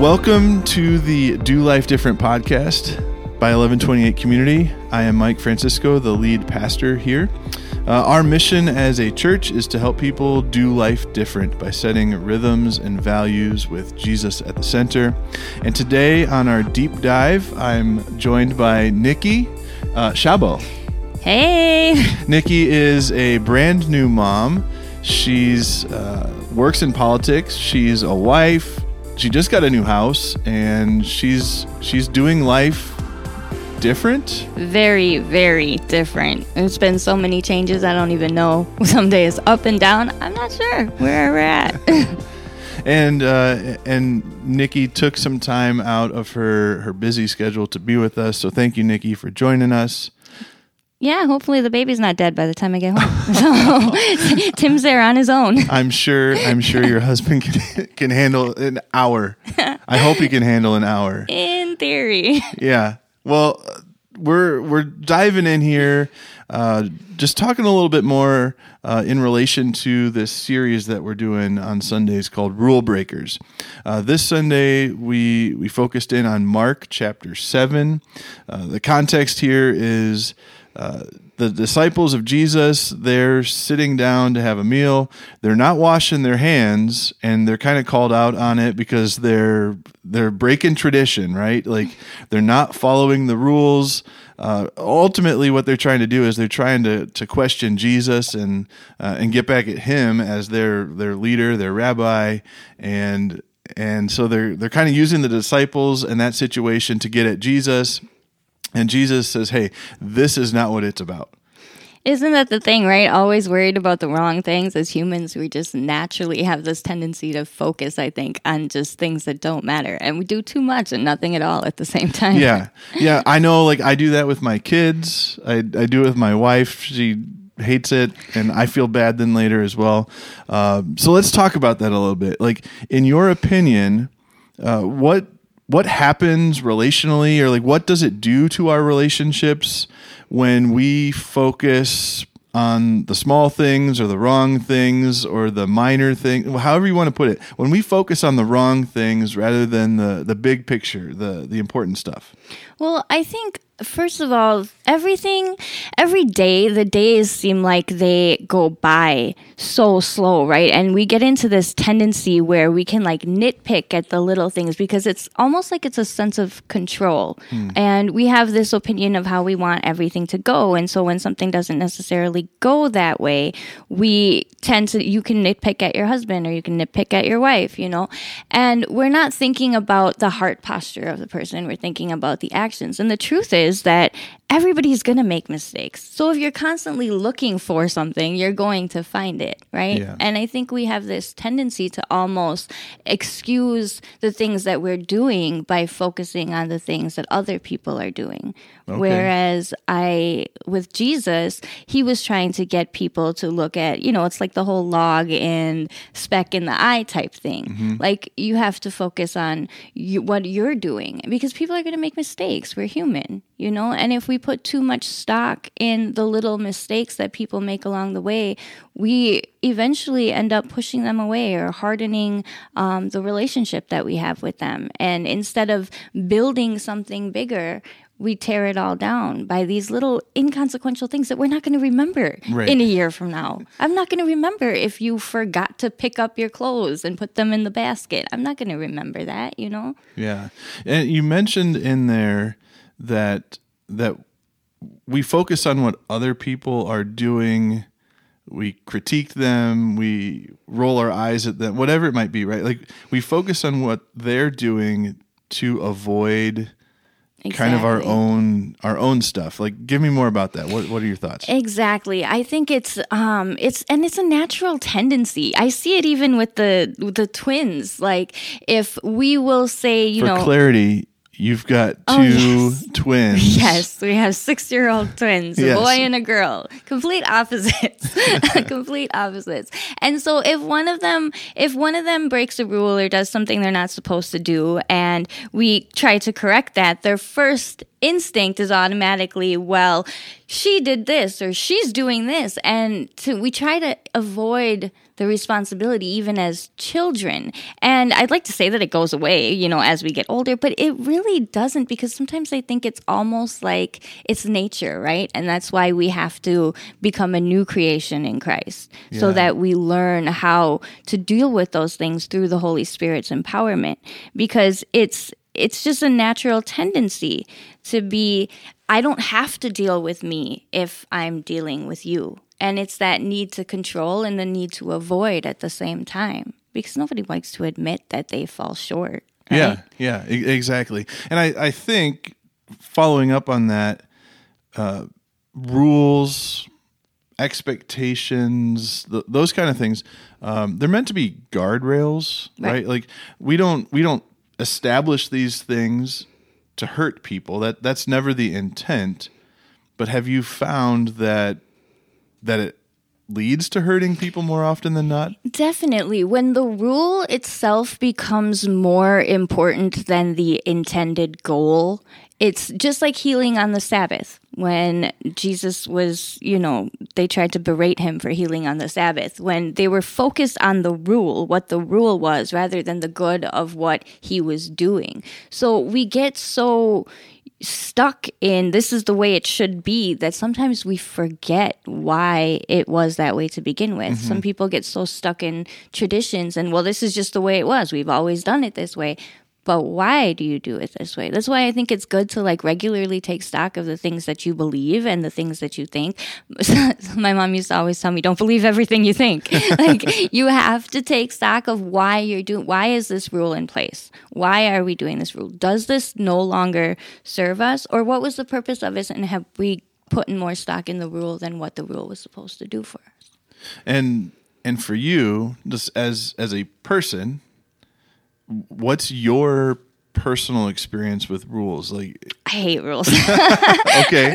Welcome to the Do Life Different podcast by 1128 Community. I am Mike Francisco, the lead pastor here. Uh, our mission as a church is to help people do life different by setting rhythms and values with Jesus at the center. And today on our deep dive, I'm joined by Nikki uh, Shabo. Hey. Nikki is a brand new mom. She's uh, works in politics. She's a wife. She just got a new house, and she's she's doing life different. Very, very different. It's been so many changes. I don't even know. Some days up and down. I'm not sure where we're at. and uh, and Nikki took some time out of her her busy schedule to be with us. So thank you, Nikki, for joining us. Yeah, hopefully the baby's not dead by the time I get home. So Tim's there on his own. I'm sure. I'm sure your husband can can handle an hour. I hope he can handle an hour. In theory. Yeah. Well, we're we're diving in here, uh, just talking a little bit more uh, in relation to this series that we're doing on Sundays called Rule Breakers. Uh, this Sunday we we focused in on Mark chapter seven. Uh, the context here is the disciples of Jesus, they're sitting down to have a meal. They're not washing their hands, and they're kind of called out on it because they're they're breaking tradition, right? Like they're not following the rules. Uh, ultimately, what they're trying to do is they're trying to to question Jesus and uh, and get back at him as their their leader, their rabbi, and and so they're they're kind of using the disciples in that situation to get at Jesus and Jesus says, Hey, this is not what it's about. Isn't that the thing, right? Always worried about the wrong things. As humans, we just naturally have this tendency to focus, I think, on just things that don't matter. And we do too much and nothing at all at the same time. Yeah. Yeah. I know, like, I do that with my kids, I, I do it with my wife. She hates it, and I feel bad then later as well. Uh, so let's talk about that a little bit. Like, in your opinion, uh, what what happens relationally or like what does it do to our relationships when we focus on the small things or the wrong things or the minor thing however you want to put it when we focus on the wrong things rather than the the big picture the the important stuff well i think first of all, everything, every day, the days seem like they go by so slow, right? And we get into this tendency where we can like nitpick at the little things because it's almost like it's a sense of control. Hmm. And we have this opinion of how we want everything to go. And so when something doesn't necessarily go that way, we tend to, you can nitpick at your husband or you can nitpick at your wife, you know? And we're not thinking about the heart posture of the person, we're thinking about the actions. And the truth is, is that everybody's going to make mistakes. So if you're constantly looking for something, you're going to find it, right? Yeah. And I think we have this tendency to almost excuse the things that we're doing by focusing on the things that other people are doing. Okay. Whereas I, with Jesus, he was trying to get people to look at, you know, it's like the whole log and speck in the eye type thing. Mm-hmm. Like you have to focus on you, what you're doing because people are going to make mistakes. We're human, you know? And if we put too much stock in the little mistakes that people make along the way, we eventually end up pushing them away or hardening um, the relationship that we have with them. And instead of building something bigger, we tear it all down by these little inconsequential things that we're not going to remember right. in a year from now. I'm not going to remember if you forgot to pick up your clothes and put them in the basket. I'm not going to remember that, you know? Yeah. And you mentioned in there that that we focus on what other people are doing. We critique them. We roll our eyes at them whatever it might be right? Like we focus on what they're doing to avoid Exactly. kind of our own our own stuff. Like give me more about that. What what are your thoughts? Exactly. I think it's um it's and it's a natural tendency. I see it even with the with the twins. Like if we will say you For know clarity You've got oh, two oh, yes. twins. Yes, we have six year old twins, a yes. boy and a girl. Complete opposites. Complete opposites. And so if one of them if one of them breaks a rule or does something they're not supposed to do and we try to correct that, their first instinct is automatically, well, she did this or she's doing this. And to, we try to avoid the responsibility even as children. And i'd like to say that it goes away you know as we get older but it really doesn't because sometimes i think it's almost like it's nature right? And that's why we have to become a new creation in christ so that we learn how to deal with those things through the holy spirit's empowerment. Because it's it's just a natural tendency to be I don't have to deal with me if I'm dealing with you. And it's that need to control and the need to avoid at the same time because nobody likes to admit that they fall short. right? Yeah, yeah, e- exactly. And I, I think following up on that, uh, rules, expectations, th- those kind of things, um, they're meant to be guardrails, right. Right. Like we don't we don't establish these things to hurt people. That that's never the intent. But have you found that that it leads to hurting people more often than not? Definitely. When the rule itself becomes more important than the intended goal, it's just like healing on the Sabbath. When Jesus was, you know, they tried to berate him for healing on the Sabbath, when they were focused on the rule, what the rule was, rather than the good of what he was doing. So we get so stuck in this is the way it should be that sometimes we forget why it was that way to begin with. Mm-hmm. Some people get so stuck in traditions and well this is just the way it was. We've always done it this way. But why do you do it this way? That's why I think it's good to like regularly take stock of the things that you believe and the things that you think. My mom used to always tell me, "Don't believe everything you think." like you have to take stock of why you're doing. Why is this rule in place? Why are we doing this rule? Does this no longer serve us, or what was the purpose of it? And have we put more stock in the rule than what the rule was supposed to do for us? and and for you just as as a person what's your personal experience with rules like I hate rules. okay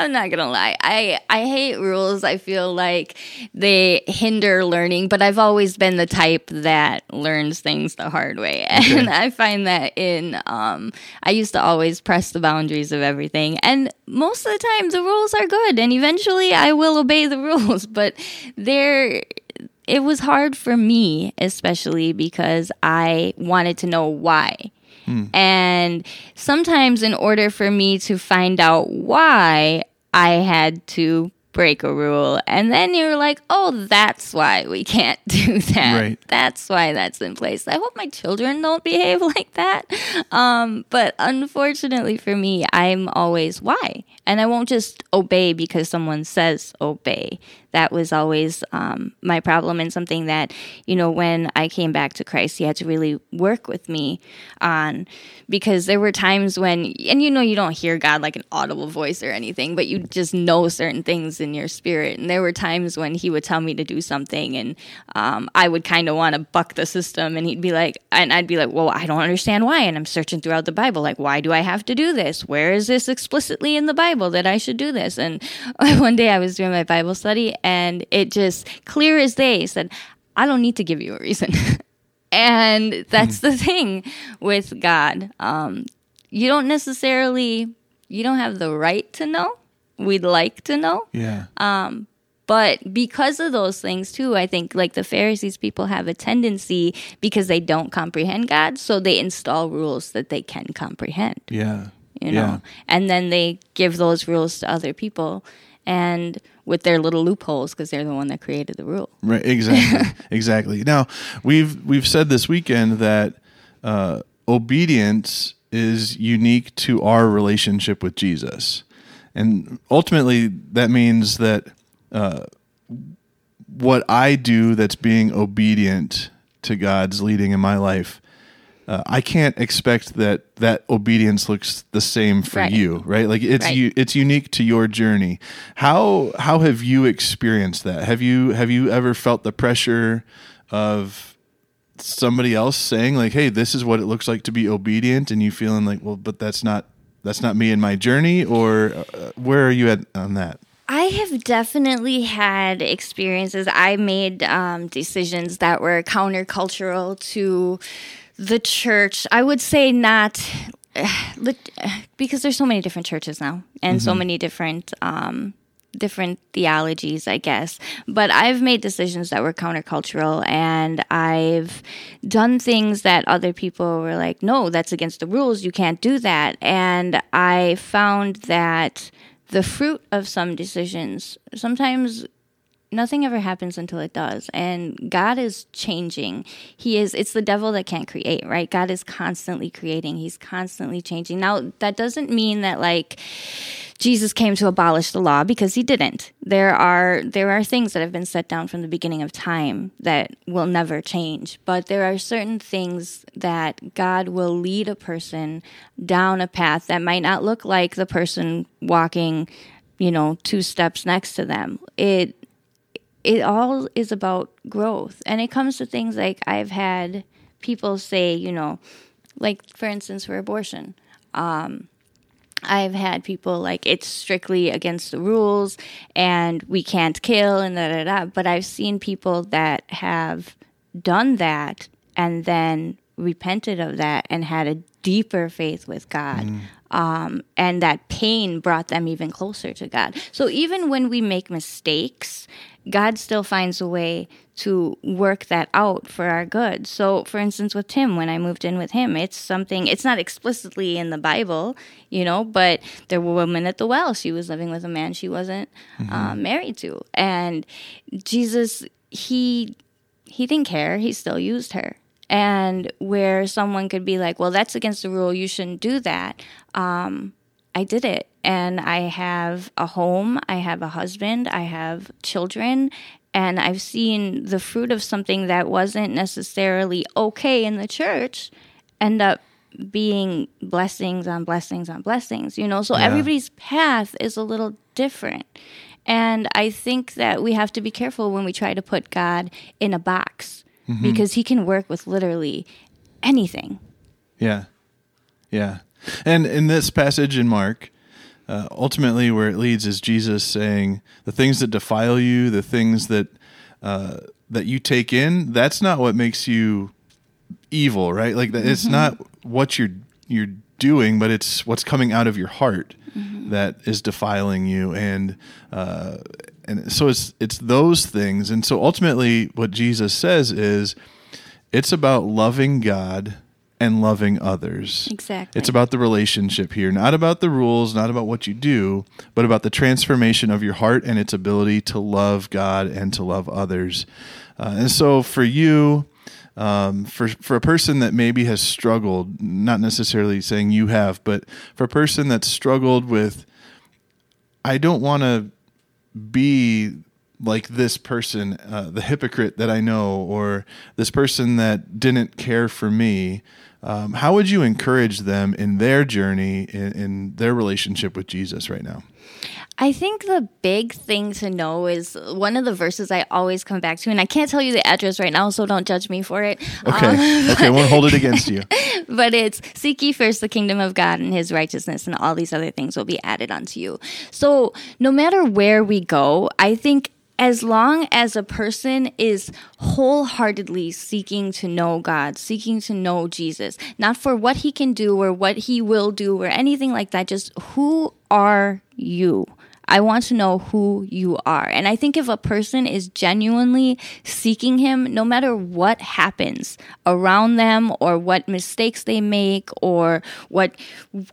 I'm not gonna lie. I I hate rules. I feel like they hinder learning, but I've always been the type that learns things the hard way, and I find that in um, I used to always press the boundaries of everything, and most of the time the rules are good, and eventually I will obey the rules, but they're it was hard for me, especially because I wanted to know why. Hmm. And sometimes, in order for me to find out why, I had to break a rule. And then you're like, oh, that's why we can't do that. Right. That's why that's in place. I hope my children don't behave like that. Um, but unfortunately for me, I'm always why. And I won't just obey because someone says obey. That was always um, my problem, and something that, you know, when I came back to Christ, he had to really work with me on because there were times when, and you know, you don't hear God like an audible voice or anything, but you just know certain things in your spirit. And there were times when he would tell me to do something, and um, I would kind of want to buck the system, and he'd be like, and I'd be like, well, I don't understand why. And I'm searching throughout the Bible, like, why do I have to do this? Where is this explicitly in the Bible that I should do this? And one day I was doing my Bible study, and it just clear as day said, I don't need to give you a reason. and that's the thing with God. Um, you don't necessarily, you don't have the right to know. We'd like to know. yeah But because of those things too, I think like the Pharisees people have a tendency because they don't comprehend God, so they install rules that they can comprehend, yeah you know. yeah And then they give those rules to other people and with their little loopholes because they're the one that created the rule. Right, exactly, exactly. Now we've we've said this weekend that uh, obedience is unique to our relationship with Jesus, and ultimately that means that uh, what I do that's being obedient to God's leading in my life. Uh, I can't expect that that obedience looks the same for Right. you, right? Like it's Right. it's unique to your journey. How how have you experienced that? Have you have you ever felt the pressure of somebody else saying like, "Hey, this is what it looks like to be obedient," and you feeling like, "Well, but that's not that's not me in my journey," or uh, where are you at on that? I have definitely had experiences. I made um, decisions that were countercultural to the church. I would say not because there's so many different churches now and so many different um, different theologies, I guess. But I've made decisions that were countercultural and I've done things that other people were like, no, that's against the rules. You can't do that. And I found that the fruit of some decisions sometimes nothing ever happens until it does. And god is changing. He is it's the devil that can't create right? God is constantly creating. He's constantly changing. Now that doesn't mean that like jesus came to abolish the law because he didn't. There are there are things that have been set down from the beginning of time that will never change. But there are certain things that god will lead a person down a path that might not look like the person walking you know two steps next to them. It it all is about growth. And it comes to things like I've had people say, you know, like for instance, for abortion. Um, I've had people like it's strictly against the rules and we can't kill and da da da. But I've seen people that have done that and then repented of that and had a deeper faith with God. Mm. Um, and that pain brought them even closer to God. So even when we make mistakes, God still finds a way to work that out for our good. So, for instance, with Tim, when I moved in with him, it's something, it's not explicitly in the Bible, you know, but there were women at the well. She was living with a man she wasn't mm-hmm. uh, married to. And Jesus, he, he didn't care. He still used her. And where someone could be like, well, that's against the rule. You shouldn't do that. Um, I did it. And I have a home, I have a husband, I have children, and I've seen the fruit of something that wasn't necessarily okay in the church end up being blessings on blessings on blessings, you know? So yeah. everybody's path is a little different. And I think that we have to be careful when we try to put God in a box mm-hmm. because he can work with literally anything. Yeah. Yeah. And in this passage in Mark, uh, ultimately where it leads is Jesus saying, "The things that defile you, the things that uh, that you take in, that's not what makes you evil, right? Like mm-hmm. it's not what you're you're doing, but it's what's coming out of your heart mm-hmm. that is defiling you, and uh, and so it's it's those things, and so ultimately, what Jesus says is, it's about loving God and loving others. Exactly. It's about the relationship here, not about the rules, not about what you do, but about the transformation of your heart and its ability to love God and to love others. Uh, and so for you, um, for for a person that maybe has struggled, not necessarily saying you have, but for a person that's struggled with, I don't want to be like this person, uh, the hypocrite that I know, or this person that didn't care for me. Um, how would you encourage them in their journey in, in their relationship with Jesus right now? I think the big thing to know is one of the verses I always come back to, and I can't tell you the address right now, so don't judge me for it. Okay, um, okay, won't hold it against you. But it's seek ye first the kingdom of God and His righteousness, and all these other things will be added unto you. So no matter where we go, I think as long as a person is wholeheartedly seeking to know God, seeking to know Jesus, not for what he can do or what he will do or anything like that, just who are you? I want to know who you are. And I think if a person is genuinely seeking him, no matter what happens around them or what mistakes they make or what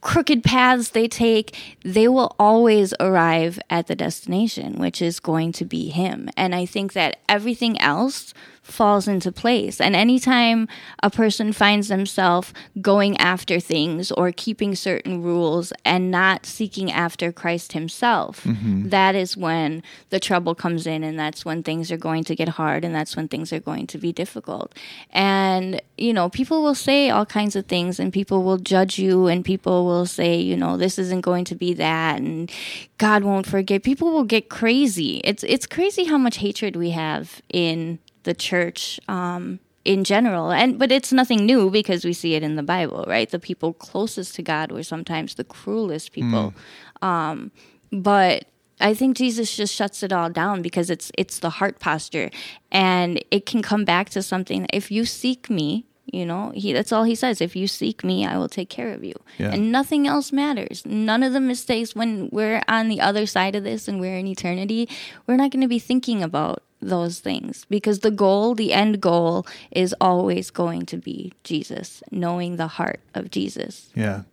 crooked paths they take, they will always arrive at the destination, which is going to be him. And I think that everything else falls into place. And anytime a person finds themselves going after things or keeping certain rules and not seeking after Christ Himself, mm-hmm. that is when the trouble comes in, and that's when things are going to get hard, and that's when things are going to be difficult. And, you know, people will say all kinds of things, and people will judge you, and people will say, you know, this isn't going to be that, and God won't forgive. People will get crazy. It's, it's crazy how much hatred we have in the church um, in general. And but it's nothing new because we see it in the Bible, right? The people closest to God were sometimes the cruelest people. Mm. Um, but I think Jesus just shuts it all down because it's it's the heart posture, and it can come back to something. If you seek me You know, he that's all he says. If you seek me, I will take care of you. Yeah. And nothing else matters. None of the mistakes when we're on the other side of this and we're in eternity, we're not going to be thinking about those things because the goal, the end goal is always going to be Jesus, knowing the heart of Jesus. Yeah.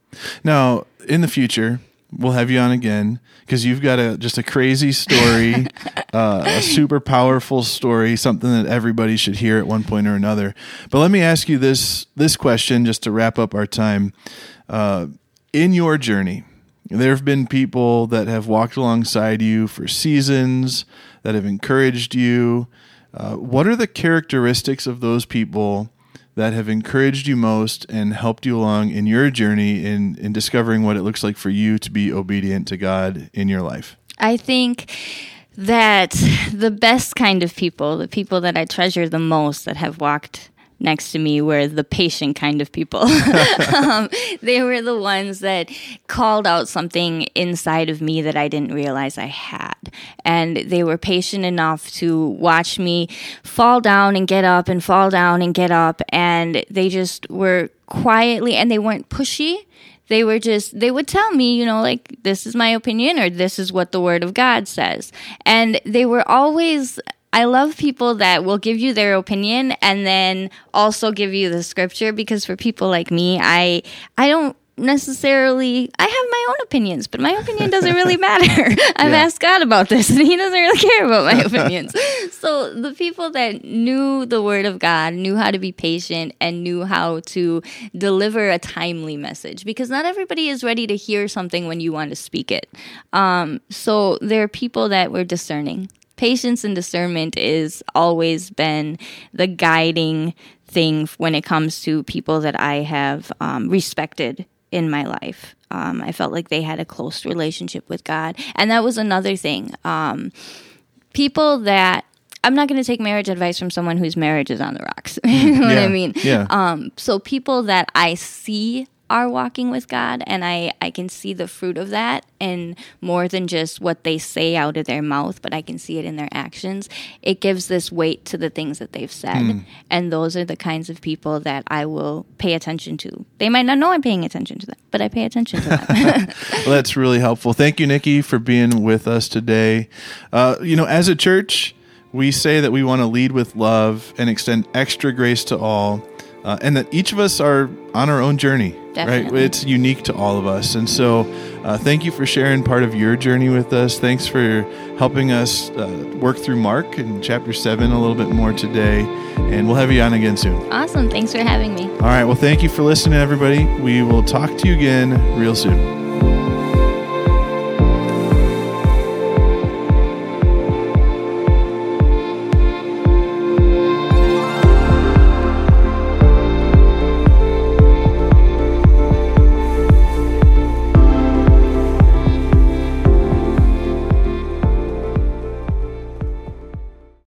Now, in the future, we'll have you on again because you've got a just a crazy story, uh, a super powerful story, something that everybody should hear at one point or another. But let me ask you this this question just to wrap up our time. Uh, in your journey, there have been people that have walked alongside you for seasons that have encouraged you. Uh, what are the characteristics of those people that have encouraged you most and helped you along in your journey in, in discovering what it looks like for you to be obedient to God in your life? I think that the best kind of people, the people that I treasure the most that have walked next to me were the patient kind of people. um, they were the ones that called out something inside of me that I didn't realize I had. And they were patient enough to watch me fall down and get up and fall down and get up. And they just were quietly, and they weren't pushy they were just they would tell me you know like this is my opinion or this is what the word of god says and they were always I love people that will give you their opinion and then also give you the scripture because for people like me, I I don't necessarily I have my own opinions, but my opinion doesn't really matter. I've Yeah. asked God about this and he doesn't really care about my opinions. so the people that knew the word of God, knew how to be patient and knew how to deliver a timely message because not everybody is ready to hear something when you want to speak it. Um, so there are people that were discerning patience and discernment is always been the guiding thing when it comes to people that I have um, respected in my life. Um, I felt like they had a close relationship with God, and that was another thing. Um, people that I'm not going to take marriage advice from someone whose marriage is on the rocks. you know what I mean? yeah. Um, so people that I see are walking with God and I, I can see the fruit of that and more than just what they say out of their mouth, but I can see it in their actions. It gives this weight to the things that they've said. Hmm. And those are the kinds of people that I will pay attention to. They might not know I'm paying attention to them, but I pay attention to them. Well, that's really helpful. Thank you, Nikki, for being with us today. Uh, you know, as a church, we say that we want to lead with love and extend extra grace to all, uh, and that each of us are on our own journey. Right? It's unique to all of us. And so, uh, thank you for sharing part of your journey with us. Thanks for helping us uh, work through Mark in chapter 7 a little bit more today. And we'll have you on again soon. awesome. Thanks for having me. All right. Well, thank you for listening, everybody. We will talk to you again real soon.